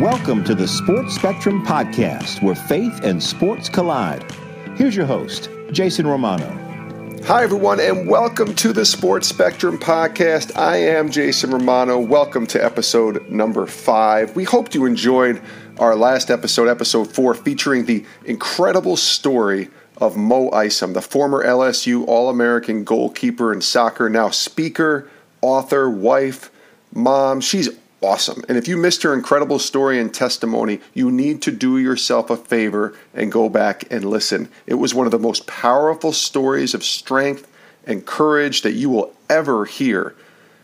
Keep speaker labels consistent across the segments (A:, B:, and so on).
A: Welcome to the Sports Spectrum Podcast, where faith and sports collide. Here's your host, Jason Romano.
B: Hi, everyone, and welcome to the Sports Spectrum Podcast. I am Jason Romano. Welcome to episode number five. We hope you enjoyed our last episode, episode four, featuring the incredible story of Mo Isom, the former LSU All American goalkeeper in soccer, now speaker, author, wife, mom. She's awesome. And if you missed her incredible story and testimony, you need to do yourself a favor and go back and listen. It was one of the most powerful stories of strength and courage that you will ever hear.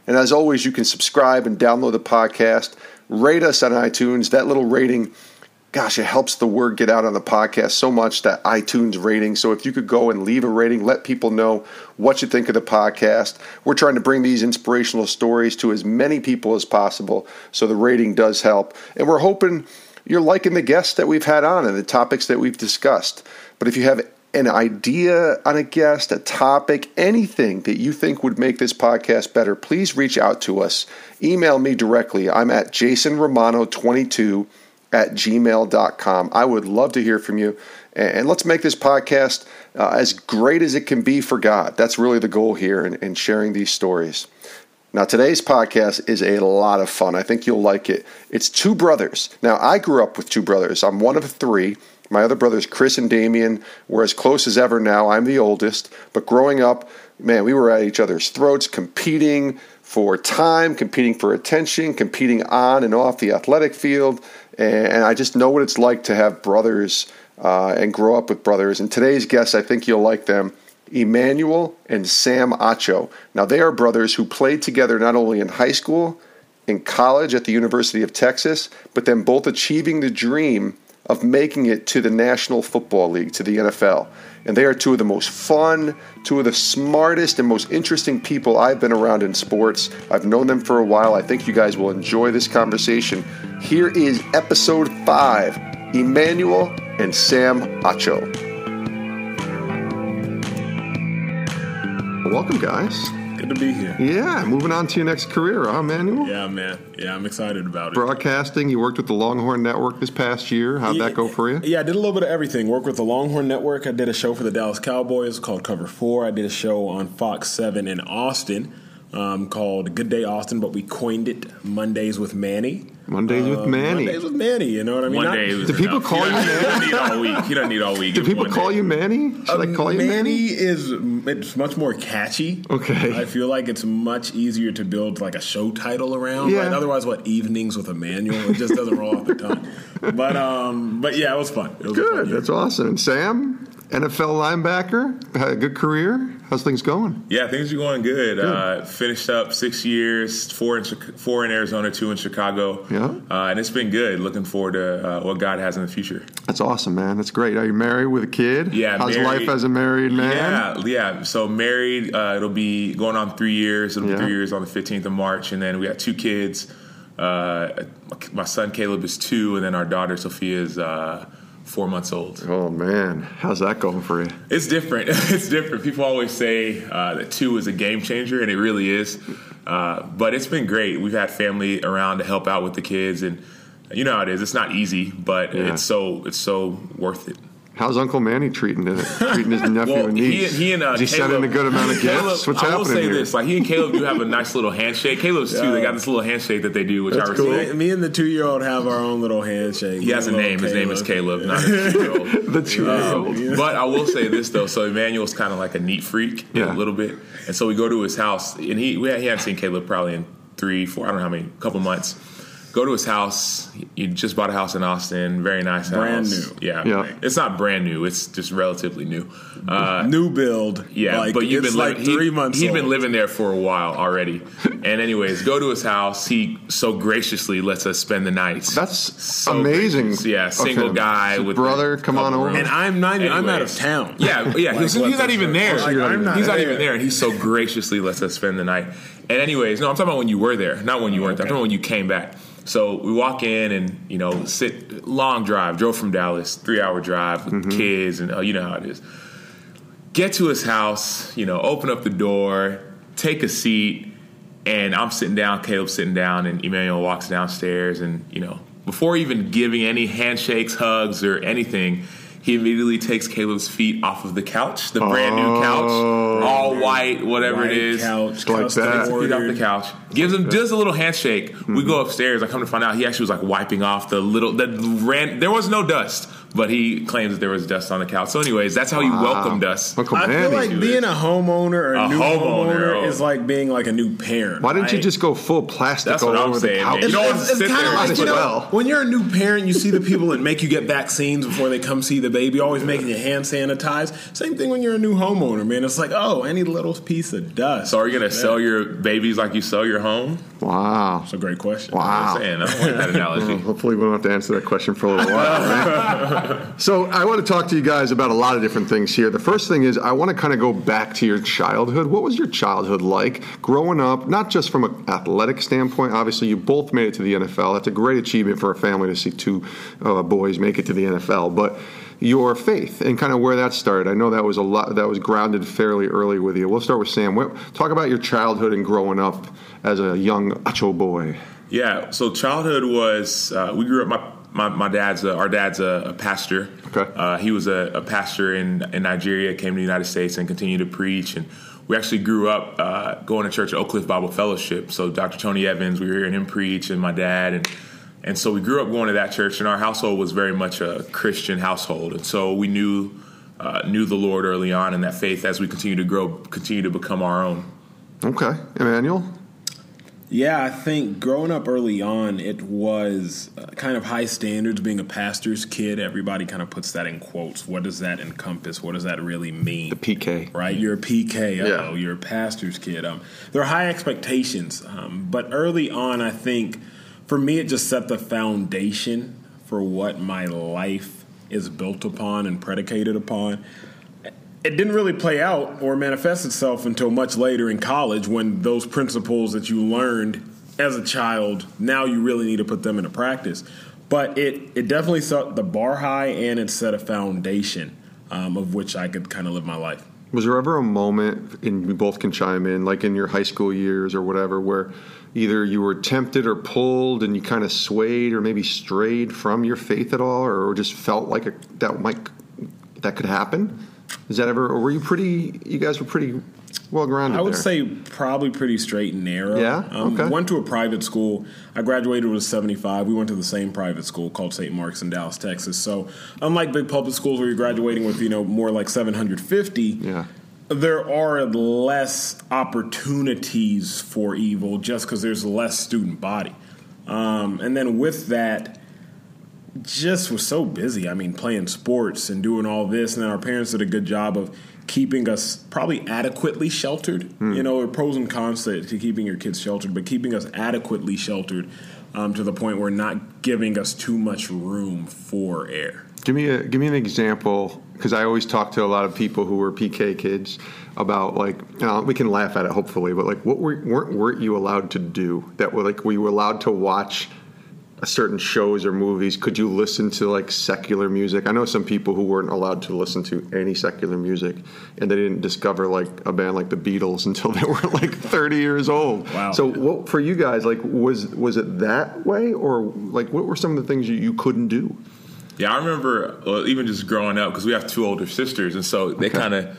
B: And as always, you can subscribe and download the podcast, rate us on iTunes. That little rating gosh, it helps the word get out on the podcast so much that iTunes rating. So if you could go and leave a rating, let people know what you think of the podcast. We're trying to bring these inspirational stories to as many people as possible. So the rating does help. And we're hoping you're liking the guests that we've had on and the topics that we've discussed. But if you have an idea on a guest, a topic, anything that you think would make this podcast better, please reach out to us. Email me directly. I'm at jasonromano22 at gmail.com. I would love to hear from you. And let's make this podcast uh, as great as it can be for God. That's really the goal here in, in sharing these stories. Now, today's podcast is a lot of fun. I think you'll like it. It's two brothers. Now, I grew up with two brothers. I'm one of three. My other brothers, Chris and Damien, were as close as ever now. I'm the oldest. But growing up, man, we were at each other's throats, competing for time, competing for attention, competing on and off the athletic field and I just know what it's like to have brothers uh, and grow up with brothers. And today's guests, I think you'll like them. Emmanuel and Sam Acho. Now, they are brothers who played together not only in high school, in college at the University of Texas, but then both achieving the dream of making it to the National Football League, to the NFL. And they are two of the most fun, two of the smartest and most interesting people I've been around in sports. I've known them for a while. I think you guys will enjoy this conversation. Here is episode five Emmanuel and Sam Acho. Welcome, guys.
C: Good to be here.
B: Yeah, moving on to your next career, huh, Manuel?
C: Yeah, man. Yeah, I'm excited about it.
B: Broadcasting, you worked with the Longhorn Network this past year. How'd
C: yeah,
B: that go for you?
C: Yeah, I did a little bit of everything. Worked with the Longhorn Network. I did a show for the Dallas Cowboys called Cover 4. I did a show on Fox 7 in Austin um, called Good Day Austin, but we coined it Mondays with Manny.
B: Mondays with uh, Manny.
C: Mondays with Manny. You know what I mean?
D: One day.
B: Do people
D: enough.
B: call
D: you,
B: you Manny?
D: He doesn't need all week. He doesn't need all week.
B: Do people call
D: day.
B: you Manny? Should
C: uh,
B: I call you
C: Manny?
B: Manny?
C: is it's much more catchy.
B: Okay.
C: I feel like it's much easier to build like a show title around.
B: Yeah.
C: Right? Otherwise, what evenings with Emmanuel? It just doesn't roll off the tongue. But um, but yeah, it was fun. It was
B: Good.
C: Fun
B: That's awesome. And Sam, NFL linebacker, had a good career. How's things going?
D: Yeah, things are going good. Uh, finished up six years, four in four in Arizona, two in Chicago.
B: Yeah.
D: Uh, and it's been good. Looking forward to uh, what God has in the future.
B: That's awesome, man. That's great. Are you married with a kid?
D: Yeah.
B: How's
D: married.
B: life as a married man?
D: Yeah, yeah. So married, uh, it'll be going on three years. It'll
B: Yeah.
D: be three years on the 15th of March, and then we got two kids. Uh, my son Caleb is two, and then our daughter Sophia is uh, four months old.
B: Oh man, how's that going for you?
D: It's different. it's different. People always say uh, that two is a game changer, and it really is. Uh, but it's been great. We've had family around to help out with the kids, and you know how it is. It's not easy, but
B: Yeah.
D: it's so it's so worth it.
B: How's Uncle Manny treating it? Treating his nephew
D: Well,
B: and niece?
D: and- he and uh,
B: Is he
D: Caleb,
B: sending a good amount of
D: Caleb,
B: gifts? What's
D: I
B: happening
D: will say
B: here?
D: this: like he and Caleb do have a nice little handshake. Caleb's too. They got this little handshake that they do, which
B: That's
D: I
B: cool.
C: Me and the two year old have our own little handshake.
D: He has a
C: Little
D: name. His name is Caleb, not a two-year-old.
B: the two-year-old.
D: Um, but I will say this though. So Emmanuel's kind of like a neat freak,
B: Yeah.
D: a little bit. And so we go to his house, and he we, he hadn't seen Caleb probably in three, four, I don't know how many, couple months. Go to his house. He just bought a house in Austin. Very nice house.
C: Brand new.
D: Yeah.
B: Yeah.
D: It's not brand new. It's just relatively new. Uh,
C: new build.
D: yeah,
C: like,
D: but you've
C: it's
D: been
C: like
D: living,
C: three
D: he,
C: months.
D: He'd been living there for a while already. and anyways, go to his house. He so graciously lets us spend the night.
B: That's
D: So
B: amazing.
D: gracious. Yeah, single
B: him.
D: guy
B: So
D: with
B: brother. Come on over.
C: And I'm not. even I'm out of town.
D: Yeah, yeah.
C: Like,
D: he's, he's not even there.
C: Like, I'm not
D: he's not even there, and he so graciously lets us spend the night. And anyways, no, I'm talking about when you were there, not when you weren't there. I'm talking about when you came back. So we walk in and you know sit long drive, drove from Dallas, three hour drive with mm-hmm. kids, and oh, you know how it is. Get to his house, you know, open up the door, take a seat, and I'm sitting down, Caleb's sitting down, and Emmanuel walks downstairs, and you know before even giving any handshakes, hugs, or anything, he immediately takes Caleb's feet off of the couch, the brand new couch, oh. all white, whatever
C: White
D: it is.
C: couch,
B: Like
C: custom
B: that.
D: Takes the feet off the
C: ordered.
D: couch, gives him does a little handshake. We mm-hmm. go upstairs. I come to find out he actually was like wiping off the little that ran. There was no dust, but he claims that there was dust on the couch. So, anyways, that's how he welcomed us.
B: Uncle
C: I feel
B: Manny.
C: like being a homeowner or a,
D: A
C: new
D: homeowner,
C: homeowner,
D: oh.
C: is like being like a new parent.
B: Why didn't you
C: right?
B: just go full plastic
D: That's
B: all
D: what I'm
B: over the
D: saying,
B: couch?
D: man. You don't
C: it's, it's
D: sit
C: kind
D: there
C: of
D: and
C: like you know
B: well.
C: when you're a new parent, you see the people that make you get vaccines before they come see the baby, always making you hand sanitize. Same thing when you're a new homeowner, man. It's like oh, any little piece of dust.
D: So, are you gonna sell your babies like you sell your home?
B: Wow.
C: That's a great question.
B: Wow.
D: I'm saying I don't like that analogy.
B: Hopefully, we don't have to answer that question for a little while. right? so, I want to talk to you guys about a lot of different things here. The first thing is, I want to kind of go back to your childhood. What was your childhood like growing up, not just from an athletic standpoint? Obviously, you both made it to the NFL. That's a great achievement for a family to see two uh, boys make it to the NFL. But your faith and kind of where that started. I know that was a lot that was grounded fairly early with you. We'll start with Sam. Talk about your childhood and growing up as a young Acho boy.
D: Yeah. So childhood was uh, we grew up. My my, my dad's a, our dad's a, a pastor.
B: Okay.
D: Uh, he was a, a pastor in in Nigeria. Came to the United States and continued to preach. And we actually grew up uh, going to church at Oak Cliff Bible Fellowship. So Dr. Tony Evans, we were hearing him preach, and my dad and. And so we grew up going to that church, and our household was very much a Christian household. And so we knew uh, knew the Lord early on, and that faith, as we continue to grow, continue to become our own.
B: Okay, Emmanuel.
C: Yeah, I think growing up early on, it was uh, kind of high standards. Being a pastor's kid, everybody kind of puts that in quotes. What does that encompass? What does that really mean?
B: The PK.
C: right? You're a PK.
B: Yeah.
C: Uh-oh, You're a pastor's kid. Um, there are high expectations, um, but early on, I think for me, it just set the foundation for what my life is built upon and predicated upon. It didn't really play out or manifest itself until much later in college when those principles that you learned as a child, now you really need to put them into practice. But it, it definitely set the bar high and it set a foundation um, of which I could kind of live my life.
B: Was there ever a moment, and we both can chime in, like in your high school years or whatever, where either you were tempted or pulled and you kind of swayed or maybe strayed from your faith at all, or just felt like a, that might that could happen? Is that ever, or were you pretty? You guys were pretty well grounded.
C: I would
B: there.
C: say probably pretty straight and narrow.
B: Yeah?
C: Um,
B: Okay.
C: Went to a private school. I graduated with a 75. We went to the same private school called St. Mark's in Dallas, Texas. So unlike big public schools where you're graduating with, you know, more like 750,
B: Yeah.
C: there are less opportunities for evil just because there's less student body. Um, and then with that, just was so busy. I mean, playing sports and doing all this, and then our parents did a good job of keeping us probably adequately sheltered. You know, there are pros and cons to, to keeping your kids sheltered, but keeping us adequately sheltered um, to the point where not giving us too much room for air.
B: Give me a give me an example because I always talk to a lot of people who were PK kids about like uh, we can laugh at it hopefully, but like what were, weren't weren't you allowed to do that were like were you allowed to watch certain shows or movies? Could you listen to like secular music? I know some people who weren't allowed to listen to any secular music, and they didn't discover like a band like the Beatles until they were like 30 years old.
C: Wow.
B: So what for you guys like was was it that way or like what were some of the things you, you couldn't do?
D: Yeah, I remember well, even just growing up because we have two older sisters, and so they
B: Okay.
D: kind of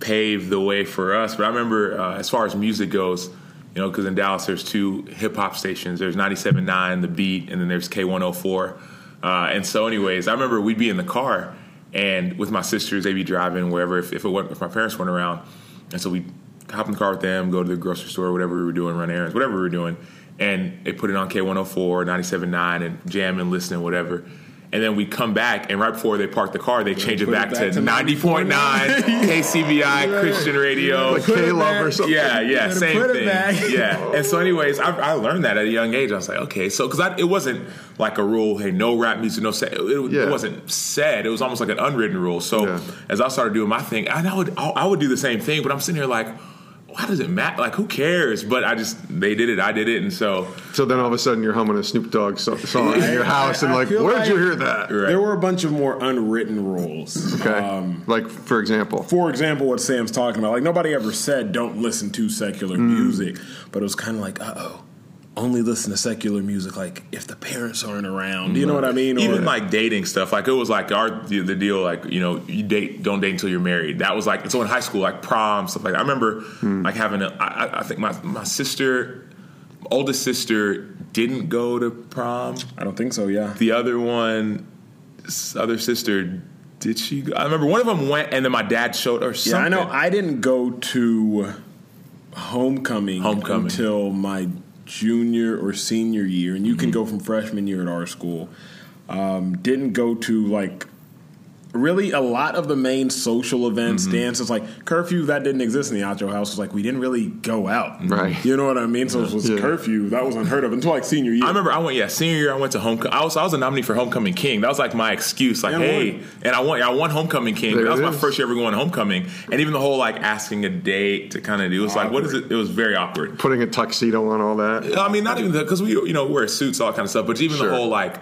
D: paved the way for us. But I remember uh, as far as music goes, you know, because in Dallas there's two hip hop stations. There's 97.9, The Beat, and then there's K104. Uh, and so, anyways, I remember we'd be in the car and with my sisters, they'd be driving wherever if, if it went, if my parents weren't around, and so we hop in the car with them, go to the grocery store, whatever we were doing, run errands, whatever we were doing, and they put it on K104, 97.9, and jam and listen and whatever. And then we come back, and right before they park the car, they change it
C: put it
D: back,
C: back
D: to,
C: to
D: 90.9 KCBI Christian Radio.
B: Like K Love or something.
D: Yeah, yeah, same thing. Yeah, and so, anyways, I, I learned that at a young age. I was like, okay, so because it wasn't like a rule, hey, no rap music, no. Say, it, it
B: Yeah.
D: wasn't said. It was almost like an unwritten rule. So
B: Yeah.
D: as I started doing my thing, and I would I, I would do the same thing, but I'm sitting here like, why does it matter? Like, who cares? But I just they did it, I did it, and so
B: So then all of a sudden you're humming a Snoop Dogg song in your house, and
C: I
B: like,
C: feel
B: where did you hear that?
D: Right.
C: There were a bunch of more unwritten rules.
B: Okay,
C: Um,
B: like for example,
C: for example, what Sam's talking about, like nobody ever said don't listen to secular
B: Mm.
C: music, but it was kind of like, uh oh, only listen to secular music like if the parents aren't around. You know what I mean?
D: Even
C: Or-
D: like dating stuff, like it was like our the, the deal, like you know, you date, don't date until you're married. That was like so in high school, like prom stuff like. That. I remember hmm. like having a. I, I- think my my sister, oldest sister, didn't go to prom.
C: I don't think so. Yeah.
D: The other one, other sister, did she? go? I remember one of them went, and then my dad showed her
C: Yeah. I know. I didn't go to homecoming,
D: Homecoming.
C: until my junior or senior year, and you can go from freshman year at our school. Um, didn't go to like really a lot of the main social events, mm-hmm. dances like curfew that didn't exist in the Acho house. Was like we didn't really go out,
B: Right.
C: You know what I mean? So it was
B: Yeah.
C: curfew that was unheard of until like senior year.
D: I remember I went yeah senior year I went to homecoming I was I was a nominee for homecoming king that was like my excuse like
C: Yeah,
D: hey
C: won.
D: and I won I won homecoming king
B: There
D: that was
B: it
D: my first year ever going to homecoming and even the whole like asking a date to kind of do it was like what is it it was very awkward
B: Putting a tuxedo on all that.
D: I mean not even because we you know wear suits all that kind of stuff but even
B: Sure.
D: the whole like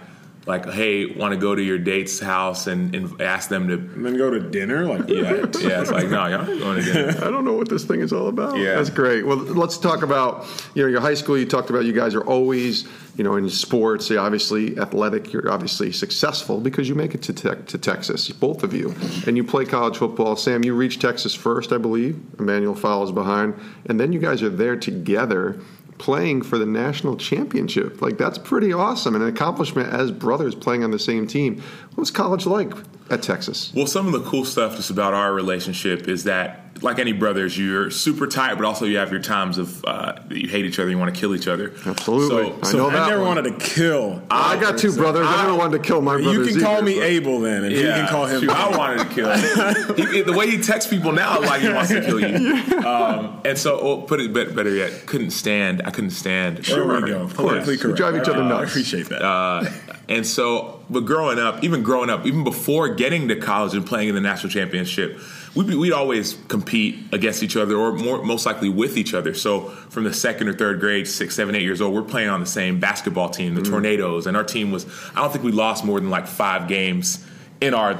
D: like hey want to go to your date's house and, and ask them to
C: and then go to dinner like
D: yeah yeah it's like no y'all going to dinner
B: I don't know what this thing is all about.
D: Yeah.
B: That's great. Well, let's talk about, you know, your high school. You talked about you guys are always, you know, in sports, you're obviously athletic. You're obviously successful because you make it to, te- to Texas, both of you. And you play college football. Sam, you reach Texas first, I believe. Emmanuel follows behind. And then you guys are there together playing for the national championship. Like, that's pretty awesome. And an accomplishment as brothers playing on the same team. What was college like at Texas?
D: Well, some of the cool stuff just about our relationship is that, like any brothers, you're super tight, but also you have your times of uh, you hate each other, you want to kill each other.
B: Absolutely.
D: So,
B: I
C: so
B: know
C: I
B: that
C: never
B: one.
C: wanted to kill.
B: I got two brothers. I, never wanted to kill my brothers.
C: You can call
B: either,
C: me
B: but-
C: Abel then, and You can call him.
D: shoot, I wanted to kill him. He- the way he texts people now, like he wants to kill you. Um, and so, oh, put it bet- better yet, couldn't stand. I couldn't stand.
C: There we go. Politically
B: You
C: correct.
B: drive each other
C: Uh, I appreciate that.
D: Uh, and so, but growing up, even growing up, even before getting to college and playing in the national championship, we'd, be, we'd always compete against each other or more, most likely with each other. So from the second or third grade, six, seven, eight years old, we're playing on the same basketball team, the
C: Mm.
D: Tornadoes. And our team was, I don't think we lost more than like five games in our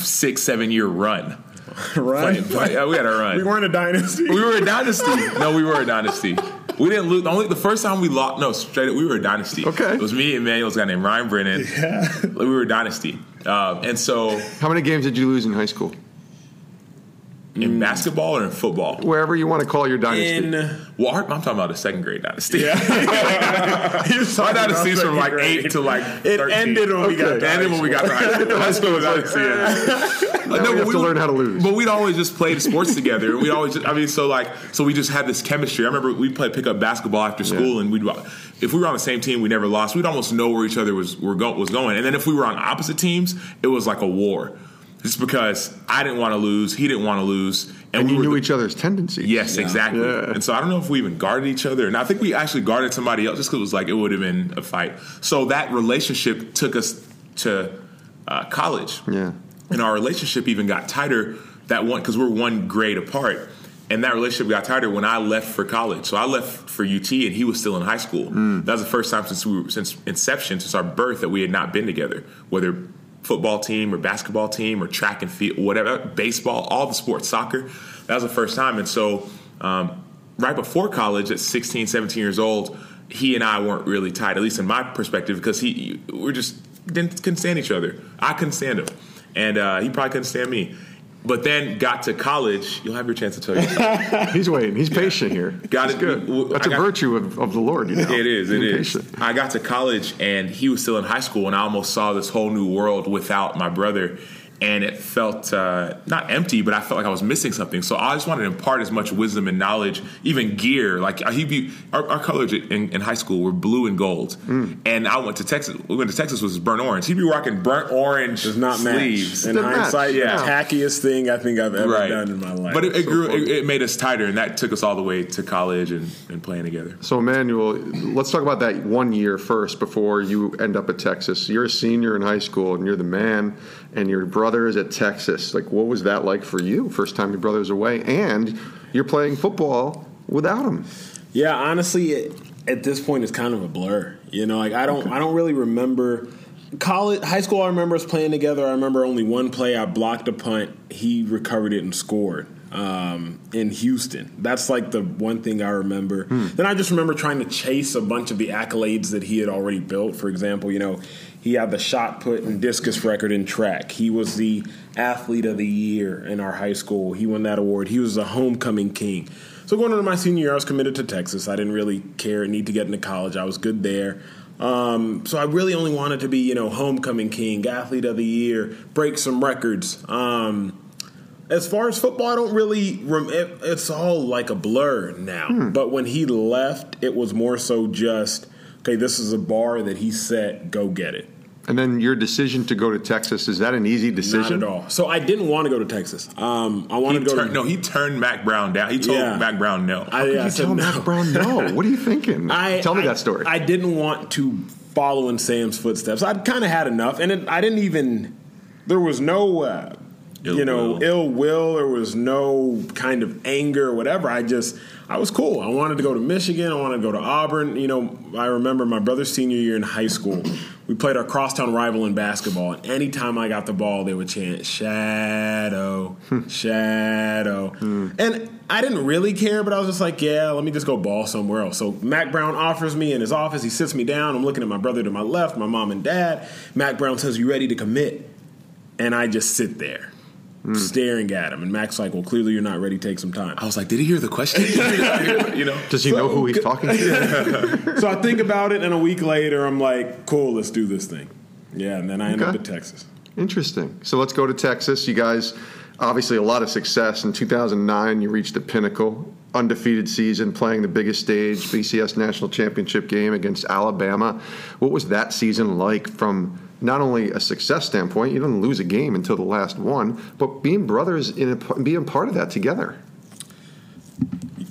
D: six, seven year run.
C: right?
D: Play- yeah, we had a run.
C: We weren't a dynasty.
D: We were a dynasty. No, we were a dynasty. We didn't lose. The only the first time we lost. No, straight up, we were a dynasty.
B: Okay.
D: it was me and Emmanuel's guy named Ryan Brennan.
C: Yeah.
D: We were a dynasty, um, and so
B: How many games did you lose in high school?
D: In mm. basketball or in football.
B: Wherever you want to call your dynasty.
C: In
D: Well, I'm talking about a second grade dynasty.
C: yeah,
D: Our dynasty's from like eight to like
C: It
D: 13.
C: ended when we got
B: Okay.
C: to
D: ended when we got to high school. High school was dynasty. yeah.
B: Now we have to learn how to lose.
D: But we'd always just play sports together. We always, just, I mean, so like, so we just had this chemistry. I remember we'd play pickup basketball after school,
B: Yeah.
D: and we'd, if we were on the same team, we never lost. We'd almost know where each other was were go, was going. And then if we were on opposite teams, it was like a war, just because I didn't want to lose, he didn't want to lose,
B: and
D: we
B: you knew
D: the-
B: each other's tendencies.
D: Yes, exactly.
B: Yeah.
D: And so I don't know if we even guarded each other. And I think we actually guarded somebody else just because it was like it would have been a fight. So that relationship took us to uh, college.
B: Yeah.
D: And our relationship even got tighter that one because we're one grade apart. And that relationship got tighter when I left for college. So I left for UT, and he was still in high school. That was the first time since we were, since inception, since our birth, that we had not been together. Whether football team or basketball team or track and field, whatever, baseball, all the sports, soccer. That was the first time. And so, um, right before college, at 16, 17 years old, he and I weren't really tight, at least in my perspective, because he we're just didn't couldn't stand each other. I couldn't stand him, and uh, he probably couldn't stand me. But then got to college. You'll have your chance to tell you.
B: He's waiting. He's patient here.
D: Got
B: That's
D: it.
B: good.
D: W-
B: That's
D: I
B: a
D: got-
B: virtue of, of the Lord, you know.
D: It is. It is. I got to college and he was still in high school, and I almost saw this whole new world without my brother. And it felt uh, not empty, but I felt like I was missing something. So I just wanted to impart as much wisdom and knowledge, even gear. Like uh, he, be, our, our colors in, in high school were blue and gold,
B: Mm.
D: and I went to Texas. We went to Texas was burnt orange. He'd be rocking burnt orange
C: Does not
D: sleeves.
C: match. In
B: Doesn't match,
C: hindsight,
B: yeah.
C: tackiest thing I think I've ever done in my life.
D: But it, it
C: So
D: grew. It, it made us tighter, and that took us all the way to college and, and playing together.
B: So, Emmanuel, let's talk about that one year first before you end up at Texas. You're a senior in high school, and you're the man, and your brother is at Texas. Like, what was that like for you? First time your brother was away, and you're playing football without him.
C: Yeah, honestly, it, at this point, it's kind of a blur. You know, like I don't, I don't really remember college, high school. I remember us playing together. I remember only one play. I blocked a punt. He recovered it and scored. um, in Houston. That's like the one thing I remember. Then I just remember trying to chase a bunch of the accolades that he had already built. For example, you know, he had the shot put and discus record in track. He was the athlete of the year in our high school. He won that award. He was a homecoming king. So going into my senior year, I was committed to Texas. I didn't really care, need to get into college. I was good there. Um, so I really only wanted to be, you know, homecoming king, athlete of the year, break some records. Um, as far as football, I don't really. Rem- it, it's all like a blur now. But when he left, it was more so just okay. This is a bar that he set. Go get it.
B: And then your decision to go to Texas is that an easy decision?
C: Not at all. So I didn't want to go to Texas. Um, I
D: He
C: wanted to go.
D: turned,
C: to,
D: no, he turned Mack Brown down. He told
C: Yeah.
D: Mack Brown no.
C: I,
B: You
C: I said
B: tell
C: no.
B: Mack Brown no. What are you thinking?
C: I,
B: tell me
C: I-
B: that story.
C: I didn't want to follow in Sam's footsteps. I'd kind of had enough, and it, I didn't even. There was no, uh, you know,
D: will.
C: ill will. There was no kind of anger or whatever. I just, I was cool. I wanted to go to Michigan. I wanted to go to Auburn. You know, I remember my brother's senior year in high school. We played our crosstown rival in basketball, and anytime I got the ball, they would chant "Shadow, hmm. Shadow," hmm. and I didn't really care, but I was just like, "Yeah, let me just go ball somewhere else." So Mack Brown offers me in his office. He sits me down. I'm looking at my brother to my left, my mom and dad. Mack Brown says, "You ready to commit?" And I just sit there. Staring at him, and Mack's like, "Well, clearly you're not ready. Take some time."
D: I was like, did he hear the question? you know,
B: Does he know who he's talking to?
C: so I think about it, and a week later, I'm like, "Cool, let's do this thing." Yeah, and then I end up
B: Okay.
C: at Texas.
B: Interesting. So let's go to Texas. You guys, obviously, a lot of success. In 2009, you reached the pinnacle, undefeated season, playing the biggest stage, BCS national championship game against Alabama. What was that season like from not only a success standpoint, you didn't lose a game until the last one, but being brothers in a, being part of that together?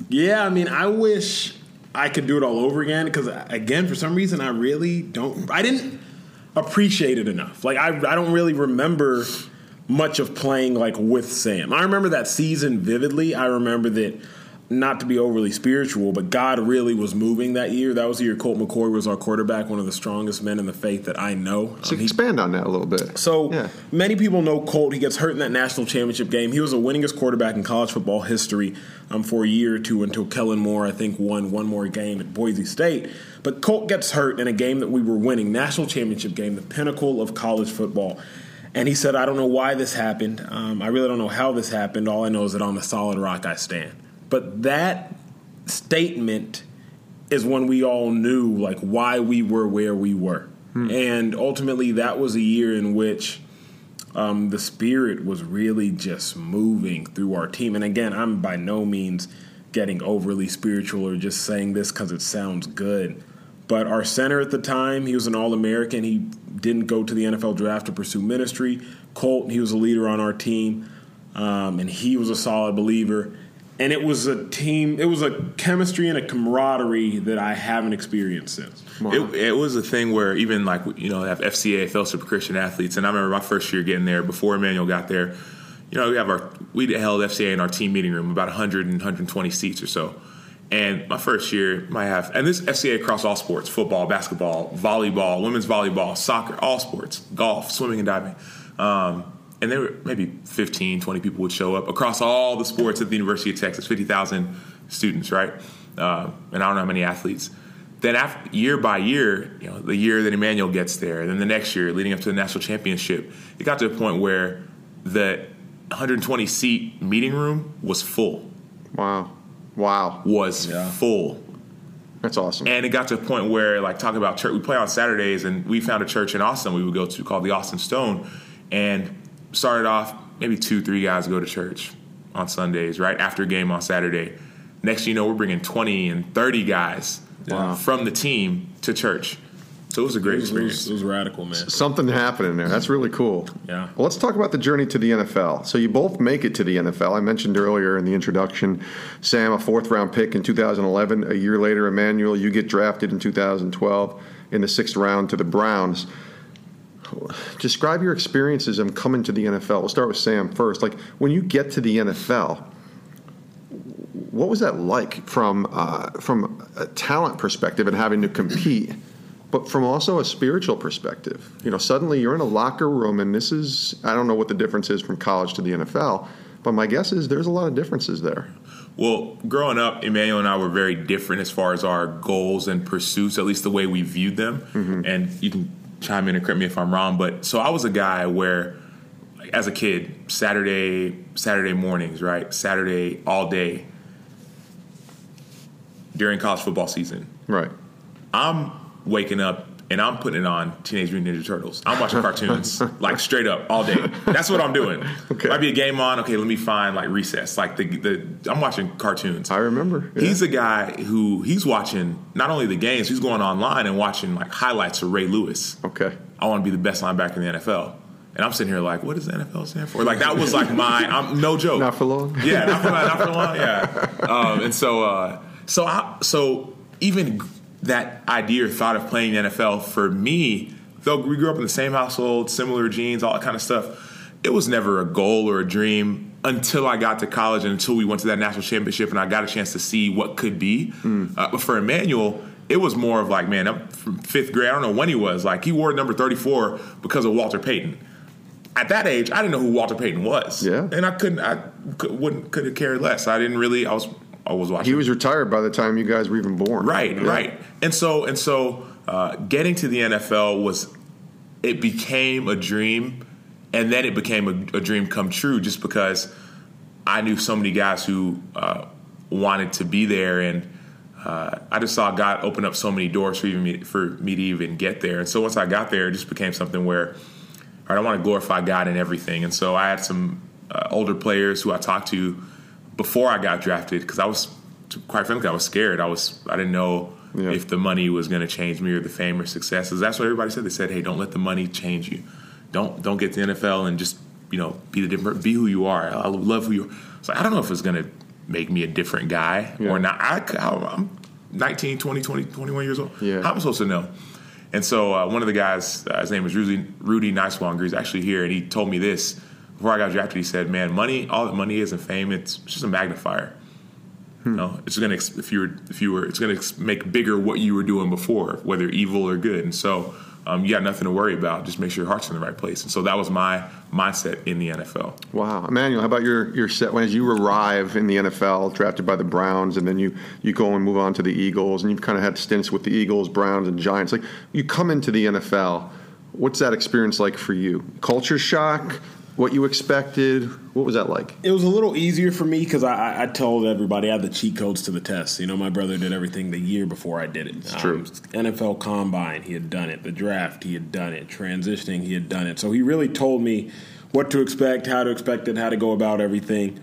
C: Yeah, I mean, I wish I could do it all over again because, again, for some reason, I really don't. I didn't appreciate it enough. Like, I, I don't really remember much of playing like with Sam. I remember that season vividly. I remember that. Not to be overly spiritual, but God really was moving that year. That was the year Colt McCoy was our quarterback, one of the strongest men in the faith that I know.
B: So
C: Um, he-
B: expand on that a little bit.
C: so
B: Yeah.
C: many people know Colt. He gets hurt in that national championship game. He was the winningest quarterback in college football history um, for a year or two until Kellen Moore, I think, won one more game at Boise State. But Colt gets hurt in a game that we were winning, national championship game, the pinnacle of college football. And he said, I don't know why this happened. Um, I really don't know how this happened. All I know is that on the solid rock I stand. But that statement is when we all knew like why we were where we were. And ultimately that was a year in which um, the spirit was really just moving through our team. And again, I'm by no means getting overly spiritual or just saying this because it sounds good. But our center at the time, he was an All American. He didn't go to the NFL draft to pursue ministry. Colt, he was a leader on our team, um, and he was a solid believer. And it was a team, it was a chemistry and a camaraderie that I haven't experienced since.
D: It, it was a thing where even like you know have FCA Fellowship of Christian Athletes, and I remember my first year getting there before Emmanuel got there. You know, we have our we held FCA in our team meeting room, about 100 and 120 seats or so. And my first year might have, and this FCA across all sports: football, basketball, volleyball, women's volleyball, soccer, all sports, golf, swimming, and diving. Um, and there were maybe 15, 20 people would show up across all the sports at the University of Texas, 50,000 students, right? Uh, and I don't know how many athletes then after, year by year, you know, the year that Emmanuel gets there, then the next year, leading up to the national championship, it got to a point where the 120 seat meeting room was full.
B: Wow. Wow.
D: Was
C: Yeah.
D: full.
B: That's awesome.
D: And it got to a point where, like, talking about church, we play on Saturdays, and we found a church in Austin we would go to called the Austin Stone, and started off maybe two, three guys go to church on Sundays, right after a game on Saturday. Next, you know, we're bringing 20 and 30 guys
C: Wow.
D: from the team to church. So it was a great
C: It was, it was-
D: experience.
C: it was radical, man.
B: Something happening there. That's really cool.
C: Yeah.
B: Well, let's talk about the journey to the NFL. So you both make it to the NFL. I mentioned earlier in the introduction, Sam, a fourth round pick in 2011. A year later, Emmanuel, you get drafted in 2012 in the sixth round to the Browns. Describe your experiences of coming to the NFL. We'll start with Sam first. Like when you get to the NFL, what was that like from uh, from a talent perspective and having to compete, but from also a spiritual perspective? You know, suddenly you're in a locker room, and this is I don't know what the difference is from college to the NFL, but my guess is there's a lot of differences there.
D: Well, growing up, Emmanuel and I were very different as far as our goals and pursuits, at least the way we viewed them. Mm-hmm. And you can chime in and correct me if I'm wrong, but so I was a guy where, as a kid, Saturday Saturday mornings, right, Saturday all day during college football season,
B: right,
D: I'm waking up and I'm putting it on Teenage Mutant Ninja Turtles. I'm watching cartoons like straight up all day. That's what I'm doing. Okay. Might be a game on. Okay, let me find like recess. Like the, the I'm watching cartoons.
B: I remember.
D: Yeah. He's a guy who he's watching not only the games, he's going online and watching like highlights of Ray Lewis.
B: Okay.
D: I want to be the best linebacker in the NFL. And I'm sitting here like, what does the NFL stand for? Like that was like my, I'm no joke.
B: Not for long.
D: Yeah, not for, not for long. Yeah. Um, and so, uh, so I, so even that idea or thought of playing the NFL for me, though we grew up in the same household, similar genes, all that kind of stuff, it was never a goal or a dream until I got to college and until we went to that national championship and I got a chance to see what could be. Mm. Uh, but for Emmanuel, it was more of like, man, I'm from fifth grade. I don't know when he was. Like, he wore number 34 because of Walter Payton. At that age, I didn't know who Walter Payton was.
B: Yeah.
D: And I couldn't, I could, wouldn't, could have cared less. I didn't really, I was I was watching.
B: He was retired by the time you guys were even born.
D: Right, yeah. right. And so and so, uh, getting to the NFL was it became a dream, and then it became a, a dream come true just because I knew so many guys who uh, wanted to be there, and uh, I just saw God open up so many doors for even me, for me to even get there. And so once I got there, it just became something where I don't want to glorify God in everything. And so I had some uh, older players who I talked to before I got drafted because I was quite frankly I was scared. I was I didn't know yeah. if the money was going to change me or the fame or successes. That's what everybody said. They said, "Hey, don't let the money change you. Don't don't get to the NFL and just you know be the different be who you are. I love who you." are. So I don't know if it's going to make me a different guy yeah. or not. I, I'm 19, 20, 20, 21 years old.
B: Yeah.
D: How am I supposed to know? And so uh, one of the guys, uh, his name was Rudy, Rudy Niswanger, he's actually here, and he told me this before I got drafted, he said, "Man, money, all that money is and fame, it's just a magnifier. Hmm. You know, it's gonna if you were if you were it's gonna make bigger what you were doing before, whether evil or good. And so." Um, you got nothing to worry about. Just make sure your heart's in the right place. And so that was my mindset in the NFL.
B: Wow, Emmanuel, how about your your set when as you arrive in the NFL, drafted by the Browns, and then you you go and move on to the Eagles, and you've kind of had stints with the Eagles, Browns, and Giants. Like you come into the NFL, what's that experience like for you? Culture shock, what you expected? What was that like?
C: It was a little easier for me because I, I, told everybody I had the cheat codes to the test. You know, my brother did everything the year before I did it.
B: It's true. Um,
C: NFL Combine, he had done it. The draft, he had done it. Transitioning, he had done it. So he really told me what to expect, how to expect it, how to go about everything.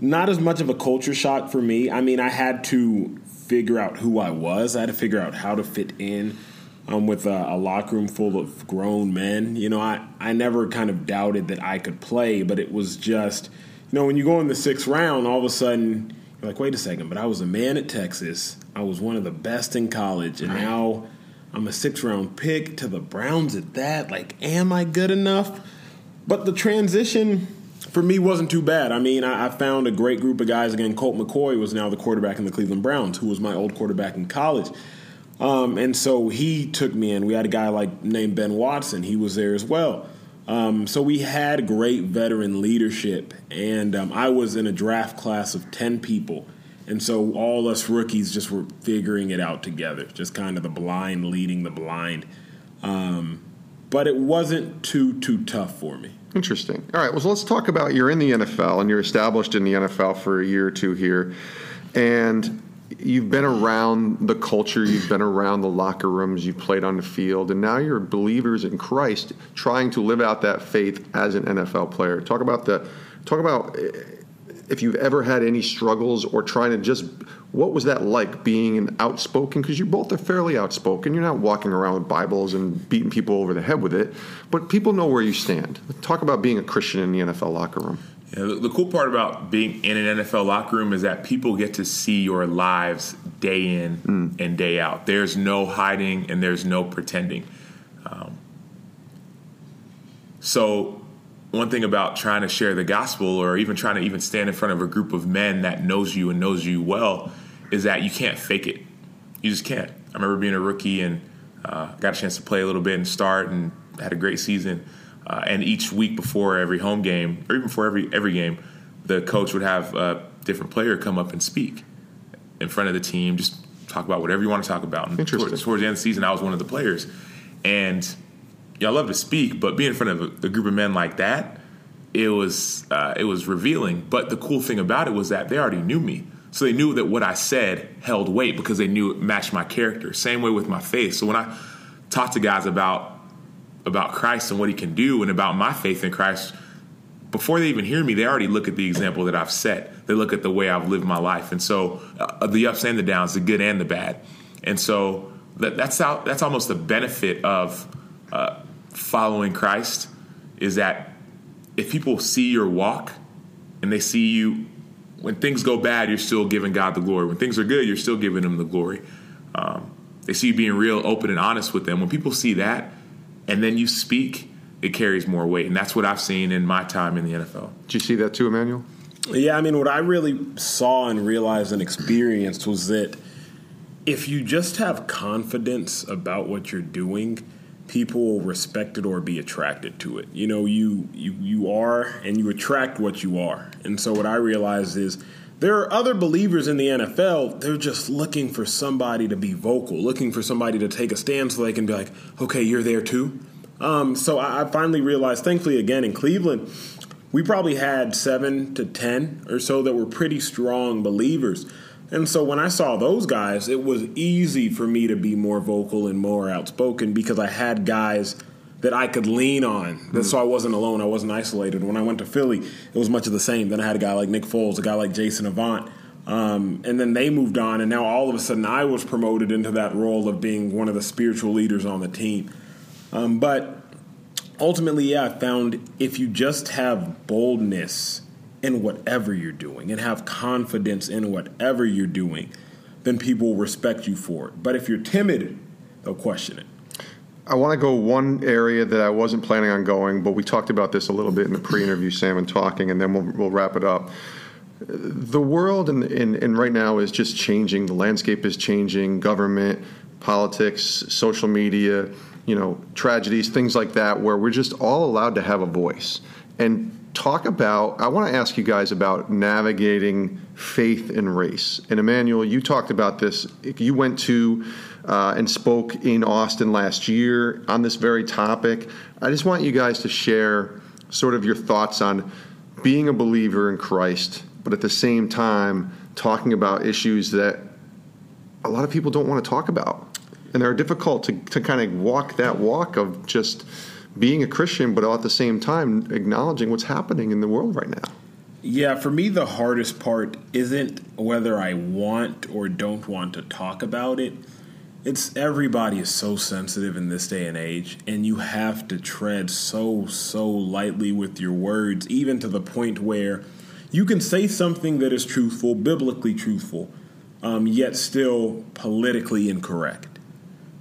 C: Not as much of a culture shock for me. I mean, I had to figure out who I was. I had to figure out how to fit in um, with a, a, locker room full of grown men. You know, I, I never kind of doubted that I could play, but it was just, you know, when you go in the sixth round, all of a sudden you're like, wait a second, but I was a man at Texas. I was one of the best in college, and now I'm a sixth round pick to the Browns at that. Like, am I good enough? But the transition for me wasn't too bad. I mean, I, I, found a great group of guys. Again, Colt McCoy was now the quarterback in the Cleveland Browns, who was my old quarterback in college. Um, and so he took me in. We had a guy like named Ben Watson. He was there as well. Um, so we had great veteran leadership, and um, I was in a draft class of ten people, and so all us rookies just were figuring it out together, just kind of the blind leading the blind. Um, but it wasn't too too tough for me.
B: Interesting. All right. Well, so let's talk about you're in the NFL and you're established in the NFL for a year or two here, and you've been around the culture, you've been around the locker rooms, you've played on the field, and now you're believers in Christ, trying to live out that faith as an NFL player. Talk about the, talk about eh, if you've ever had any struggles or trying to just, what was that like being an outspoken? Because you both are fairly outspoken. You're not walking around with Bibles and beating people over the head with it, but people know where you stand. Talk about being a Christian in the NFL locker room.
D: Yeah, the, the, cool part about being in an NFL locker room is that people get to see your lives day in mm. and day out. There's no hiding and there's no pretending. Um, so, one thing about trying to share the gospel or even trying to even stand in front of a group of men that knows you and knows you well is that you can't fake it. You just can't. I remember being a rookie and uh, got a chance to play a little bit and start and had a great season uh, and each week before every home game, or even before every every game, the coach would have a different player come up and speak in front of the team, just talk about whatever you want to talk about. And. Towards, towards the end of the season, I was one of the players, and I love to speak, but being in front of a, a group of men like that, it was uh, it was revealing. But the cool thing about it was that they already knew me, so they knew that what I said held weight because they knew it matched my character. Same way with my faith. So when I talk to guys about about Christ and what He can do, and about my faith in Christ, before they even hear me, they already look at the example that I've set. They look at the way I've lived my life, and so uh, the ups and the downs, the good and the bad, and so that, that's how that's almost the benefit of uh, following Christ is that if people see your walk and they see you when things go bad, you're still giving God the glory. When things are good, you're still giving Him the glory. Um, they see you being real, open, and honest with them. When people see that, and then you speak, it carries more weight, and that's what I've seen in my time in the NFL.
B: Did you see that too, Emmanuel?
C: Yeah, I mean, what I really saw and realized and experienced was that if you just have confidence about what you're doing, people will respect it or be attracted to it. You know, you you you are and you attract what you are. And so what I realized is there are other believers in the NFL, they're just looking for somebody to be vocal, looking for somebody to take a stand so they can be like, okay, you're there too. Um, so I, I finally realized, thankfully, again in Cleveland, we probably had seven to 10 or so that were pretty strong believers. And so when I saw those guys, it was easy for me to be more vocal and more outspoken because I had guys that I could lean on. That So I wasn't alone. I wasn't isolated. When I went to Philly, it was much of the same. Then I had a guy like Nick Foles, a guy like Jason Avant. Um, and then they moved on, and now all of a sudden I was promoted into that role of being one of the spiritual leaders on the team. Um, but ultimately, yeah, I found if you just have boldness in whatever you're doing and have confidence in whatever you're doing, then people will respect you for it. But if you're timid, they'll question it.
B: I want to go one area that I wasn't planning on going, but we talked about this a little bit in the pre-interview, Sam, and talking, and then we'll, we'll wrap it up. The world and, and, and right now is just changing. The landscape is changing. Government, politics, social media, you know, tragedies, things like that, where we're just all allowed to have a voice. And talk about, I want to ask you guys about navigating faith and race. And Emmanuel, you talked about this. You went to uh, and spoke in Austin last year on this very topic. I just want you guys to share sort of your thoughts on being a believer in Christ, but at the same time, talking about issues that a lot of people don't want to talk about. And they're difficult to, to kind of walk that walk of just being a Christian, but at the same time acknowledging what's happening in the world right now.
C: Yeah, for me, the hardest part isn't whether I want or don't want to talk about it. It's everybody is so sensitive in this day and age, and you have to tread so, so lightly with your words, even to the point where you can say something that is truthful, biblically truthful, um, yet still politically incorrect.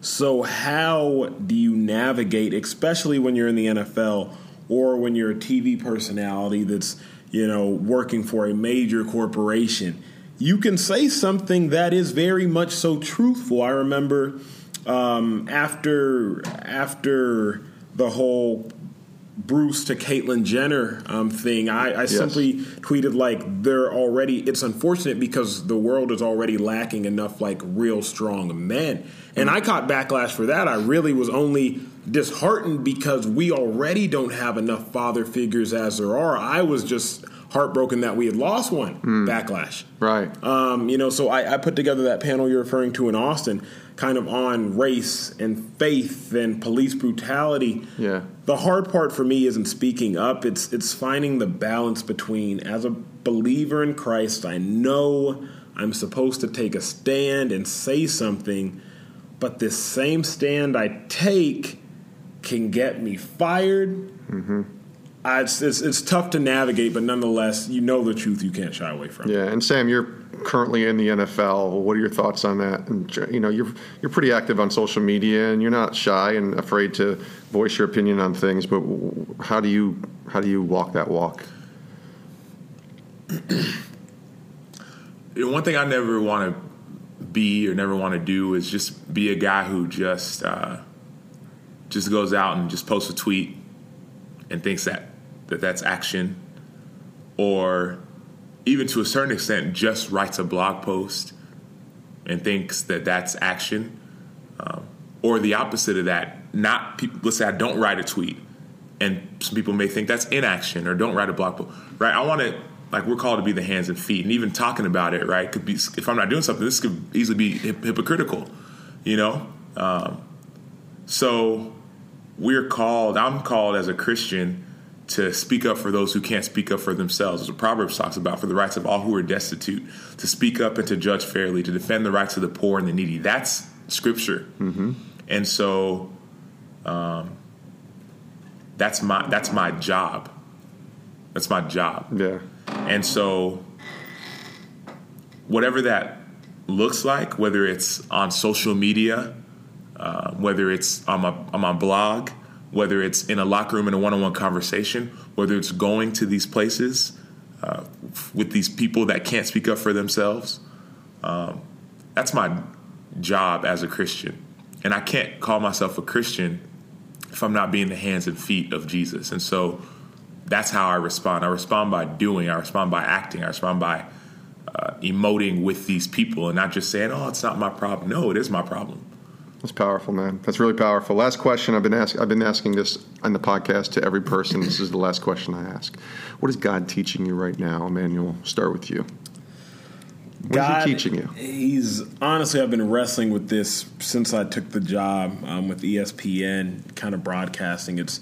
C: So, how do you navigate, especially when you're in the NFL or when you're a TV personality that's, you know, working for a major corporation? You can say something that is very much so truthful. I remember um, after after the whole Bruce to Caitlyn Jenner um, thing, I, I yes. simply tweeted like they're already. It's unfortunate because the world is already lacking enough like real strong men, and I caught backlash for that. I really was only disheartened because we already don't have enough father figures as there are. I was just heartbroken that we had lost one. Mm. Backlash,
B: right?
C: Um, you know, so I, I put together that panel you're referring to in Austin kind of on race and faith and police brutality.
B: Yeah.
C: The hard part for me isn't speaking up. It's it's finding the balance between as a believer in Christ, I know I'm supposed to take a stand and say something, but this same stand I take can get me fired.
B: Mm-hmm.
C: I, it's, it's, it's tough to navigate, but nonetheless, you know the truth. You can't shy away from.
B: Yeah, and Sam, you're currently in the NFL. What are your thoughts on that? And you know, you're you're pretty active on social media, and you're not shy and afraid to voice your opinion on things. But how do you how do you walk that walk?
D: One thing I never want to be or never want to do is just be a guy who just uh, just goes out and just posts a tweet and thinks that that that's action, or even to a certain extent, just writes a blog post and thinks that that's action, um, or the opposite of that. Not people. Let's say I don't write a tweet, and some people may think that's inaction or don't write a blog post. Right? I want to like we're called to be the hands and feet, and even talking about it, right? Could be if I'm not doing something, this could easily be hypocritical, you know. Um, so we're called. I'm called as a Christian to speak up for those who can't speak up for themselves. As the Proverbs talks about, for the rights of all who are destitute, to speak up and to judge fairly, to defend the rights of the poor and the needy. That's scripture, mm-hmm. and so um, that's my that's my job. That's my job.
B: Yeah.
D: And so, whatever that looks like, whether it's on social media, uh, whether it's on my, on my blog, whether it's in a locker room in a one on one conversation, whether it's going to these places uh, with these people that can't speak up for themselves, um, that's my job as a Christian. And I can't call myself a Christian if I'm not being the hands and feet of Jesus. And so, that's how I respond. I respond by doing. I respond by acting. I respond by uh, emoting with these people and not just saying, "Oh, it's not my problem." No, it is my problem.
B: That's powerful, man. That's really powerful. Last question. I've been asking. I've been asking this on the podcast to every person. This is the last question I ask. What is God teaching you right now, Emmanuel? Start with you. What
C: God,
B: is he teaching you?
C: He's honestly, I've been wrestling with this since I took the job um, with ESPN, kind of broadcasting. It's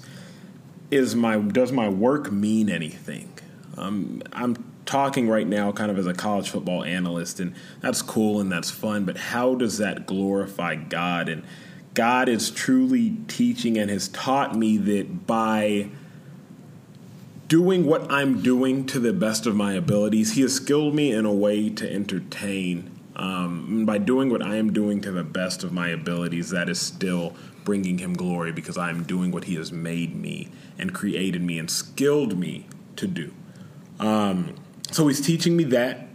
C: is my does my work mean anything? Um, I'm talking right now kind of as a college football analyst, and that's cool and that's fun, but how does that glorify God? And God is truly teaching and has taught me that by doing what I'm doing to the best of my abilities, He has skilled me in a way to entertain. Um, by doing what I am doing to the best of my abilities, that is still bringing Him glory because I am doing what He has made me and created me and skilled me to do. Um, so He's teaching me that,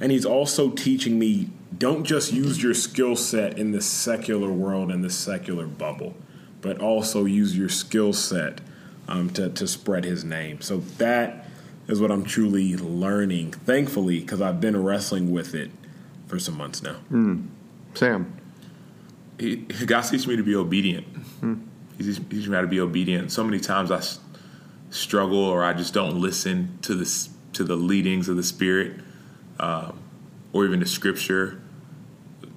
C: and He's also teaching me don't just use your skill set in the secular world, and the secular bubble, but also use your skill set um, to, to spread His name. So that is what I'm truly learning, thankfully, because I've been wrestling with it for some months now.
B: Mm. Sam.
D: He, God's teaching me to be obedient. Hmm. He's teaching me how to be obedient. So many times I struggle or I just don't listen to the to the leadings of the Spirit, um, or even the Scripture.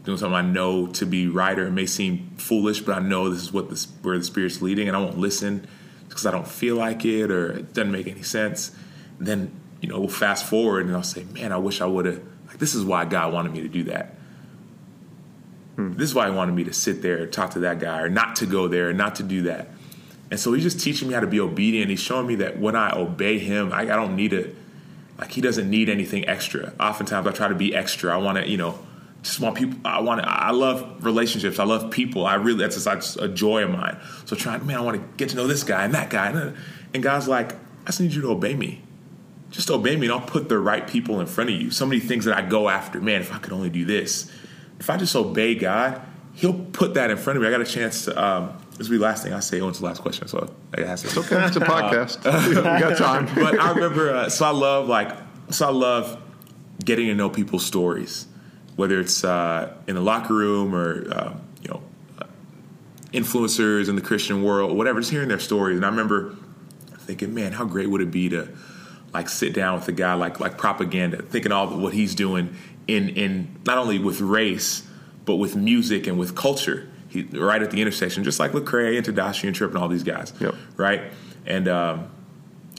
D: Doing something I know to be right, or it may seem foolish, but I know this is what this where the Spirit's leading, and I won't listen because I don't feel like it or it doesn't make any sense. then you know we'll fast forward, and I'll say, "Man, I wish I would have." Like this is why God wanted me to do that. Hmm. This is why he wanted me to sit there, talk to that guy, or not to go there, and not to do that. And so he's just teaching me how to be obedient. He's showing me that when I obey him, I, I don't need it. Like he doesn't need anything extra. Oftentimes I try to be extra. I want to, you know, just want people. I want. To, I love relationships. I love people. I really that's just a joy of mine. So trying, man, I want to get to know this guy and that guy. And, and God's like, I just need you to obey me. Just obey me, and I'll put the right people in front of you. So many things that I go after. Man, if I could only do this. If I just obey God, He'll put that in front of me. I got a chance to. Um, this will be the last thing I say. When's the last question? So I
B: guess it's okay. It's a podcast. we got time.
D: but I remember. Uh, so I love like. So I love getting to know people's stories, whether it's uh, in the locker room or uh, you know, influencers in the Christian world, whatever. Just hearing their stories, and I remember thinking, man, how great would it be to like sit down with a guy like like propaganda, thinking all what he's doing in in not only with race but with music and with culture. Right at the intersection, just like Lecrae and Tedashii and Trip and all these guys,
B: yep.
D: right? And um,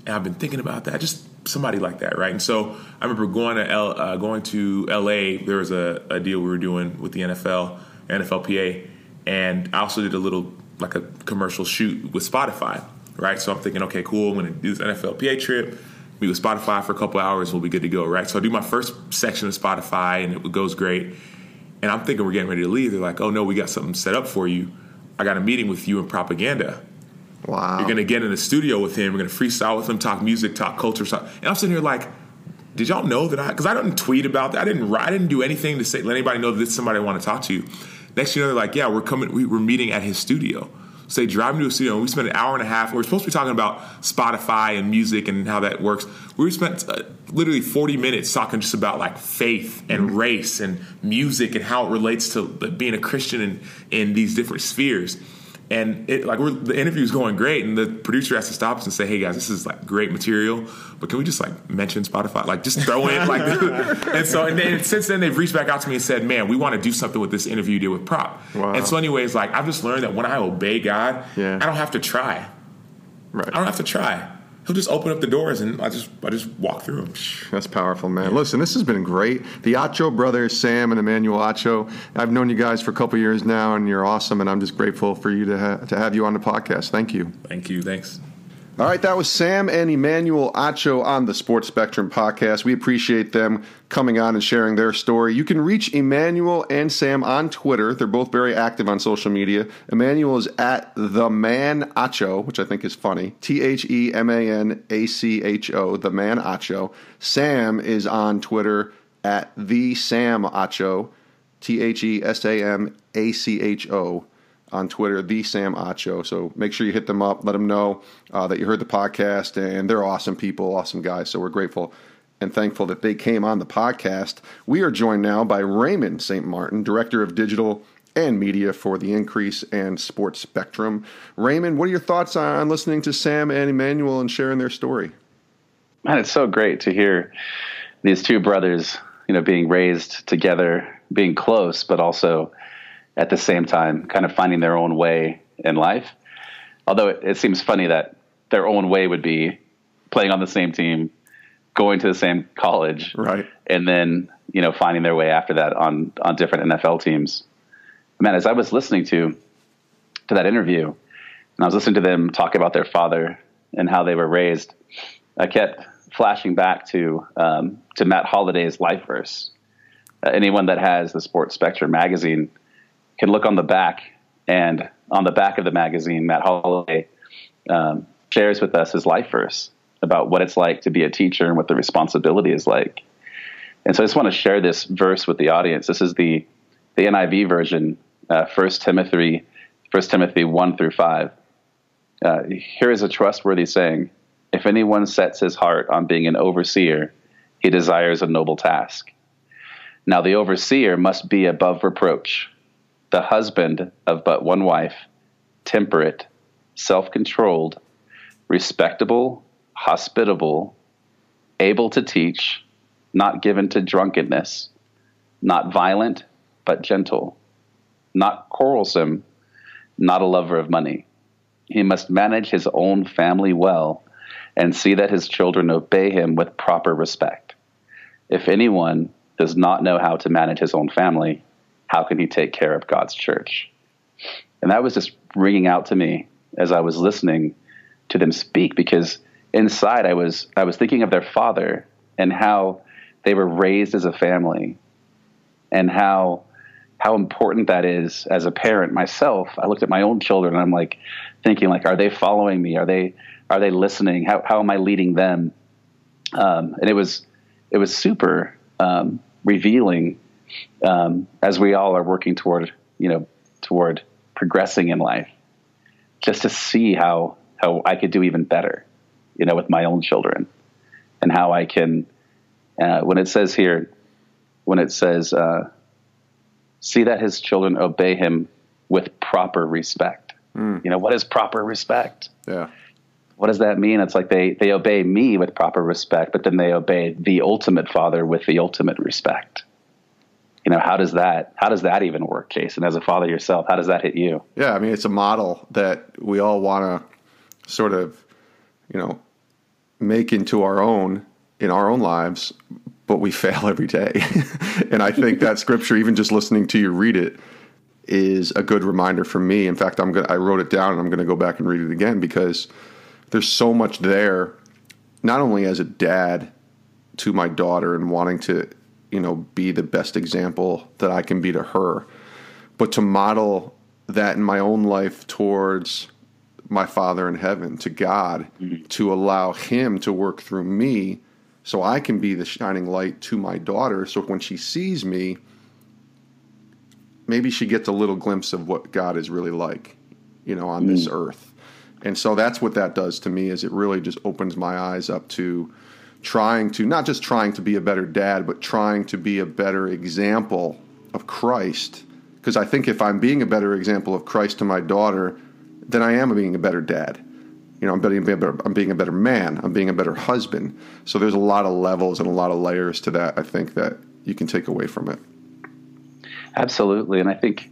D: and I've been thinking about that, just somebody like that, right? And so I remember going to L, uh, going to LA. There was a, a deal we were doing with the NFL, NFLPA, and I also did a little like a commercial shoot with Spotify, right? So I'm thinking, okay, cool. I'm going to do this NFLPA trip meet with Spotify for a couple hours, we'll be good to go, right? So I do my first section of Spotify, and it goes great. And I'm thinking we're getting ready to leave. They're like, "Oh no, we got something set up for you. I got a meeting with you in propaganda.
B: Wow!
D: You're to get in the studio with him. We're to freestyle with him, talk music, talk culture, stuff." And I'm sitting here like, "Did y'all know that I? Because I didn't tweet about that. I didn't. Write, I didn't do anything to say let anybody know that this is somebody I want to talk to." Next, you know, they're like, "Yeah, we're coming. We, we're meeting at his studio." So they drive me to a studio, and we spent an hour and a half. And we're supposed to be talking about Spotify and music and how that works. We spent uh, literally 40 minutes talking just about like faith and mm-hmm. race and music and how it relates to being a Christian in, in these different spheres and it like the interview is going great, and the producer has to stop us and say, "Hey guys, this is like great material, but can we just like mention Spotify? Like just throw in like." and so, and then since then they've reached back out to me and said, "Man, we want to do something with this interview you did with Prop." Wow. And so, anyways, like I've just learned that when I obey God, yeah. I don't have to try. Right. I don't have to try he'll just open up the doors and I just I just walk through them.
B: That's powerful, man. Yeah. Listen, this has been great. The Acho brothers, Sam and Emmanuel Acho. I've known you guys for a couple years now, and you're awesome. And I'm just grateful for you to ha- to have you on the podcast. Thank you.
D: Thank you. Thanks.
B: All right, that was Sam and Emmanuel Acho on the Sports Spectrum podcast. We appreciate them coming on and sharing their story. You can reach Emmanuel and Sam on Twitter. They're both very active on social media. Emmanuel is at the man Acho, which I think is funny. T H E M A N A C H O, the man Acho. Sam is on Twitter at the Sam Acho, T H E S A M A C H O on Twitter, the Sam Acho. So make sure you hit them up, let them know uh, that you heard the podcast, and they're awesome people, awesome guys. So we're grateful and thankful that they came on the podcast. We are joined now by Raymond St. Martin, Director of Digital and Media for the Increase and Sports Spectrum. Raymond, what are your thoughts on listening to Sam and Emmanuel and sharing their story?
E: Man, it's so great to hear these two brothers, you know, being raised together, being close, but also at the same time kind of finding their own way in life. Although it, it seems funny that their own way would be playing on the same team, going to the same college,
B: right,
E: and then you know finding their way after that on on different NFL teams. Man, as I was listening to to that interview, and I was listening to them talk about their father and how they were raised, I kept flashing back to um, to Matt Holliday's life verse. Uh, anyone that has the Sports Spectrum magazine can look on the back, and on the back of the magazine, Matt Holliday um, shares with us his life verse about what it's like to be a teacher and what the responsibility is like. And so I just want to share this verse with the audience. This is the the NIV version, uh, First Timothy, First Timothy one through five. Uh, here is a trustworthy saying: If anyone sets his heart on being an overseer, he desires a noble task. Now the overseer must be above reproach the husband of but one wife, temperate, self controlled, respectable, hospitable, able to teach, not given to drunkenness, not violent, but gentle, not quarrelsome, not a lover of money. He must manage his own family well and see that his children obey him with proper respect. If anyone does not know how to manage his own family, how can he take care of God's church? And that was just ringing out to me as I was listening to them speak because inside I was I was thinking of their father and how they were raised as a family and how how important that is as a parent myself. I looked at my own children and I'm like thinking like are they following me? Are they are they listening? How how am I leading them? Um, and it was it was super um, revealing um, as we all are working toward you know toward progressing in life, just to see how how I could do even better, you know, with my own children, and how I can. Uh, when it says here, when it says, uh, "See that his children obey him with proper respect," mm. you know, what is proper respect?
B: Yeah
E: what does that mean? It's like they they obey me with proper respect, but then they obey the ultimate father with the ultimate respect you know how does that how does that even work jason? As a father yourself how does that hit you?
B: Yeah i mean it's a model that we all want to sort of you know make into our own in our own lives but we fail every day. And i think that scripture even just listening to you read it is a good reminder for me. In fact i'm going i wrote it down and i'm going to go back and read it again because there's so much there not only as a dad to my daughter and wanting to you know, be the best example that I can be to her. But to model that in my own life towards my Father in heaven, to God, mm-hmm. to allow Him to work through me so I can be the shining light to my daughter. So when she sees me, maybe she gets a little glimpse of what God is really like. you know, on this earth. And so that's what that does to me is it really just opens my eyes up to trying to not just trying to be a better dad, but trying to be a better example of Christ. Because I think if I'm being a better example of Christ to my daughter, then I am being a better dad. You know, I'm being, better, I'm being a better man. I'm being a better husband. So there's a lot of levels and a lot of layers to that. I think that you can take away from it.
E: Absolutely, and I think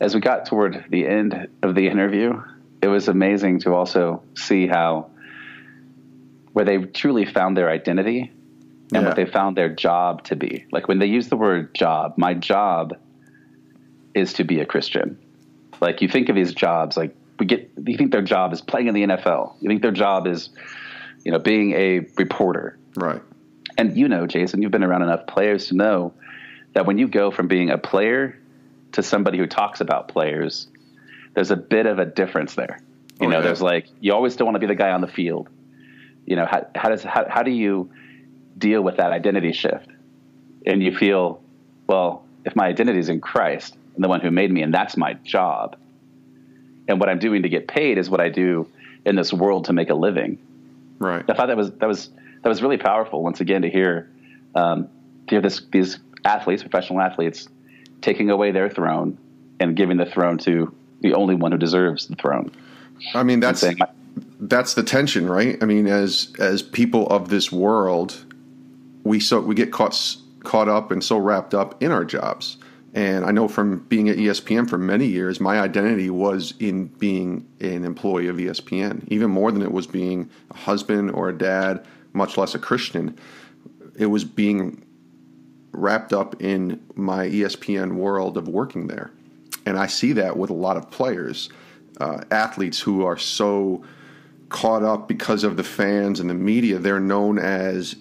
E: as we got toward the end of the interview, it was amazing to also see how where they truly found their identity and
B: Yeah.
E: what they found their job to be. Like when they use the word job, my job is to be a Christian. Like you think of these jobs, like we get, you think their job is playing in the NFL. You think their job is, you know, being a reporter.
B: Right.
E: And you know, Jason, you've been around enough players to know that when you go from being a player to somebody who talks about players, there's a bit of a difference there. You
B: Oh,
E: know,
B: yeah.
E: there's like you always still want to be the guy on the field. You know, how, how does how, how do you deal with that identity shift? And you feel, well, if my identity is in Christ and the one who made me, and that's my job, and what I'm doing to get paid is what I do in this world to make a living.
B: Right.
E: I thought that was that was that was really powerful. Once again, to hear um, to hear this these athletes, professional athletes, taking away their throne and giving the throne to the only one who deserves the throne.
B: I mean, that's
E: saying-
B: that's the tension, right? I mean, as as people of this world, we so we get caught caught up and so wrapped up in our jobs. And I know from being at ESPN for many years, my identity was in being an employee of ESPN, even more than it was being a husband or a dad, much less a Christian. It was being wrapped up in my ESPN world of working there. And I see that with a lot of players, uh, athletes who are so caught up because of the fans and the media. They're known as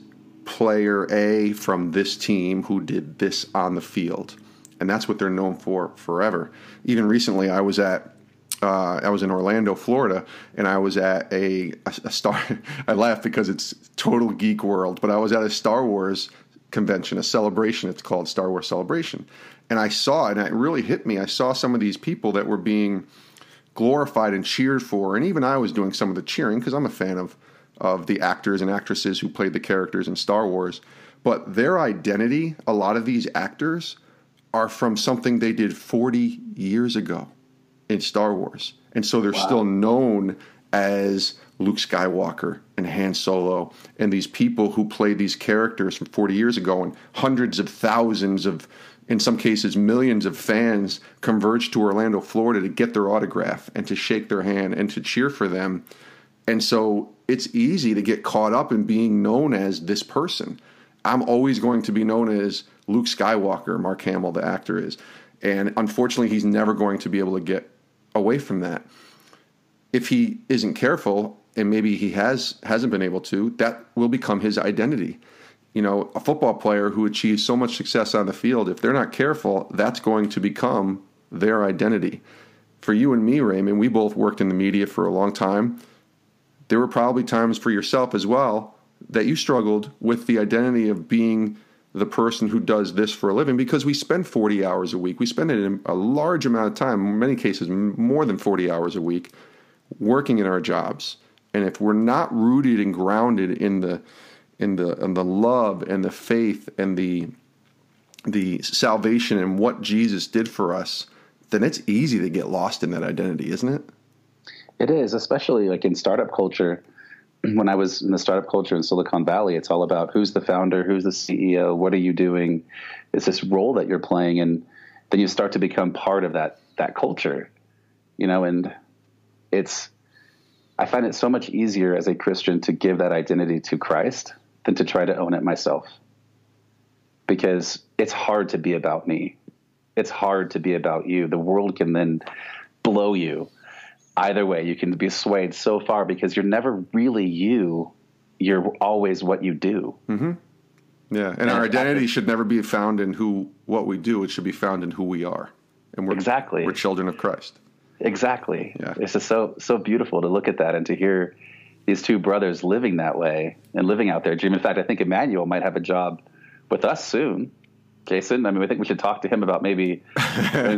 B: player A from this team who did this on the field. And that's what they're known for forever. Even recently, I was at uh, I was in Orlando, Florida, and I was at a, a, Star. I laugh because it's total geek world, but I was at a Star Wars convention, a celebration. It's called Star Wars Celebration, and I saw and it really hit me. I saw some of these people that were being glorified and cheered for, and even I was doing some of the cheering because I'm a fan of of the actors and actresses who played the characters in Star Wars. But their identity, a lot of these actors, are from something they did 40 years ago in Star Wars. And so they're still known as Luke Skywalker and Han Solo and these people who played these characters from 40 years ago and hundreds of thousands of in some cases millions of fans converged to Orlando, Florida to get their autograph and to shake their hand and to cheer for them. And so it's easy to get caught up in being known as this person. I'm always going to be known as Luke Skywalker, Mark Hamill, the actor is. And unfortunately, he's never going to be able to get away from that. If he isn't careful, and maybe he has hasn't been able to, that will become his identity. You know, a football player who achieves so much success on the field, if they're not careful, that's going to become their identity. For you and me, Raymond, we both worked in the media for a long time there were probably times for yourself as well that you struggled with the identity of being the person who does this for a living because we spend 40 hours a week. We spend a large amount of time, in many cases more than 40 hours a week, working in our jobs. And if we're not rooted and grounded in the in the in the love and the faith and the the salvation and what Jesus did for us, then it's easy to get lost in that identity, isn't it?
E: It is, especially like in startup culture. When I was in the startup culture in Silicon Valley, it's all about who's the founder, who's the CEO, what are you doing? It's this role that you're playing, and then you start to become part of that that culture, you know. And it's, I find it so much easier as a Christian to give that identity to Christ than to try to own it myself, because it's hard to be about me. It's hard to be about you. The world can then blow you either way you can be swayed so far because you're never really you you're always what you do mm-hmm.
B: Yeah, and our identity should never be found in who what we do. It should be found in who we are, and we're
E: Exactly.
B: we're children of Christ.
E: exactly
B: Yeah.
E: it's just so so beautiful to look at that and to hear these two brothers living that way and living out their dream in fact i think emmanuel might have a job with us soon Jason. I mean, I think we should talk to him about maybe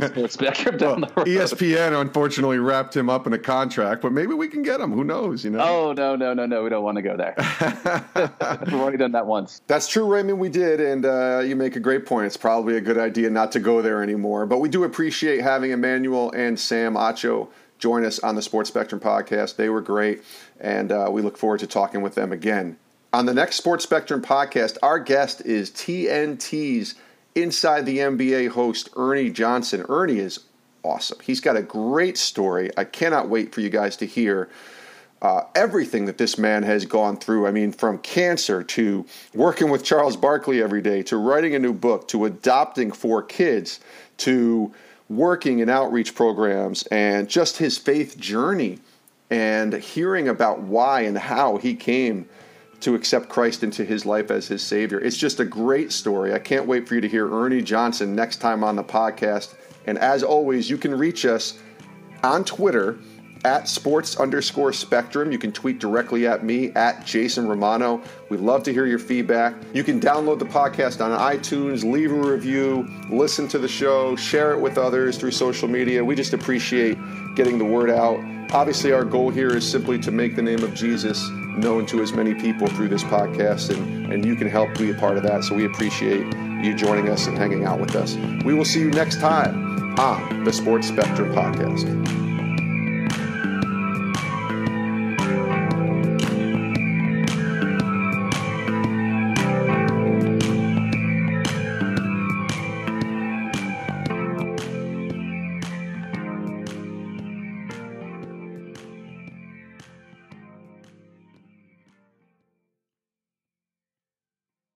E: sports spectrum down well, the road.
B: ESPN unfortunately wrapped him up in a contract, but maybe we can get him. Who knows? You know?
E: Oh no, no, no, no. We don't want to go there. We've already done that once.
B: That's true, Raymond. We did, and uh, you make a great point. It's probably a good idea not to go there anymore. But we do appreciate having Emmanuel and Sam Acho join us on the Sports Spectrum podcast. They were great, and uh, we look forward to talking with them again. On the next Sports Spectrum podcast, our guest is TNT's Inside the NBA host, Ernie Johnson. Ernie is awesome. He's got a great story. I cannot wait for you guys to hear uh, everything that this man has gone through. I mean, from cancer to working with Charles Barkley every day to writing a new book to adopting four kids to working in outreach programs and just his faith journey and hearing about why and how he came to accept Christ into his life as his Savior. It's just a great story. I can't wait for you to hear Ernie Johnson next time on the podcast. And as always, you can reach us on Twitter at sports underscore spectrum. You can tweet directly at me at Jason Romano. We'd love to hear your feedback. You can download the podcast on iTunes, leave a review, listen to the show, share it with others through social media. We just appreciate getting the word out. Obviously, our goal here is simply to make the name of Jesus known to as many people through this podcast, and, and you can help be a part of that. So we appreciate you joining us and hanging out with us. We will see you next time on the Sports Spectrum Podcast.